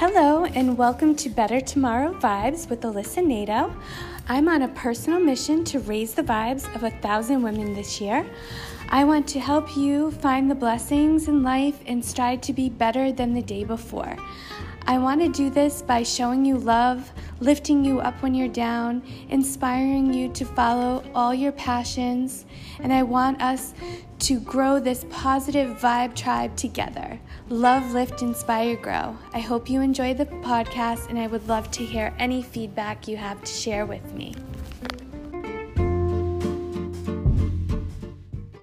Hello, and welcome to Better Tomorrow Vibes with Alyssa Nato. I'm on a personal mission to raise the vibes of a thousand women this year. I want to help you find the blessings in life and strive to be better than the day before. I want to do this by showing you love, lifting you up when you're down, inspiring you to follow all your passions, and I want us to grow this positive vibe tribe together. Love, lift, inspire, grow. I hope you enjoy the podcast, and I would love to hear any feedback you have to share with me.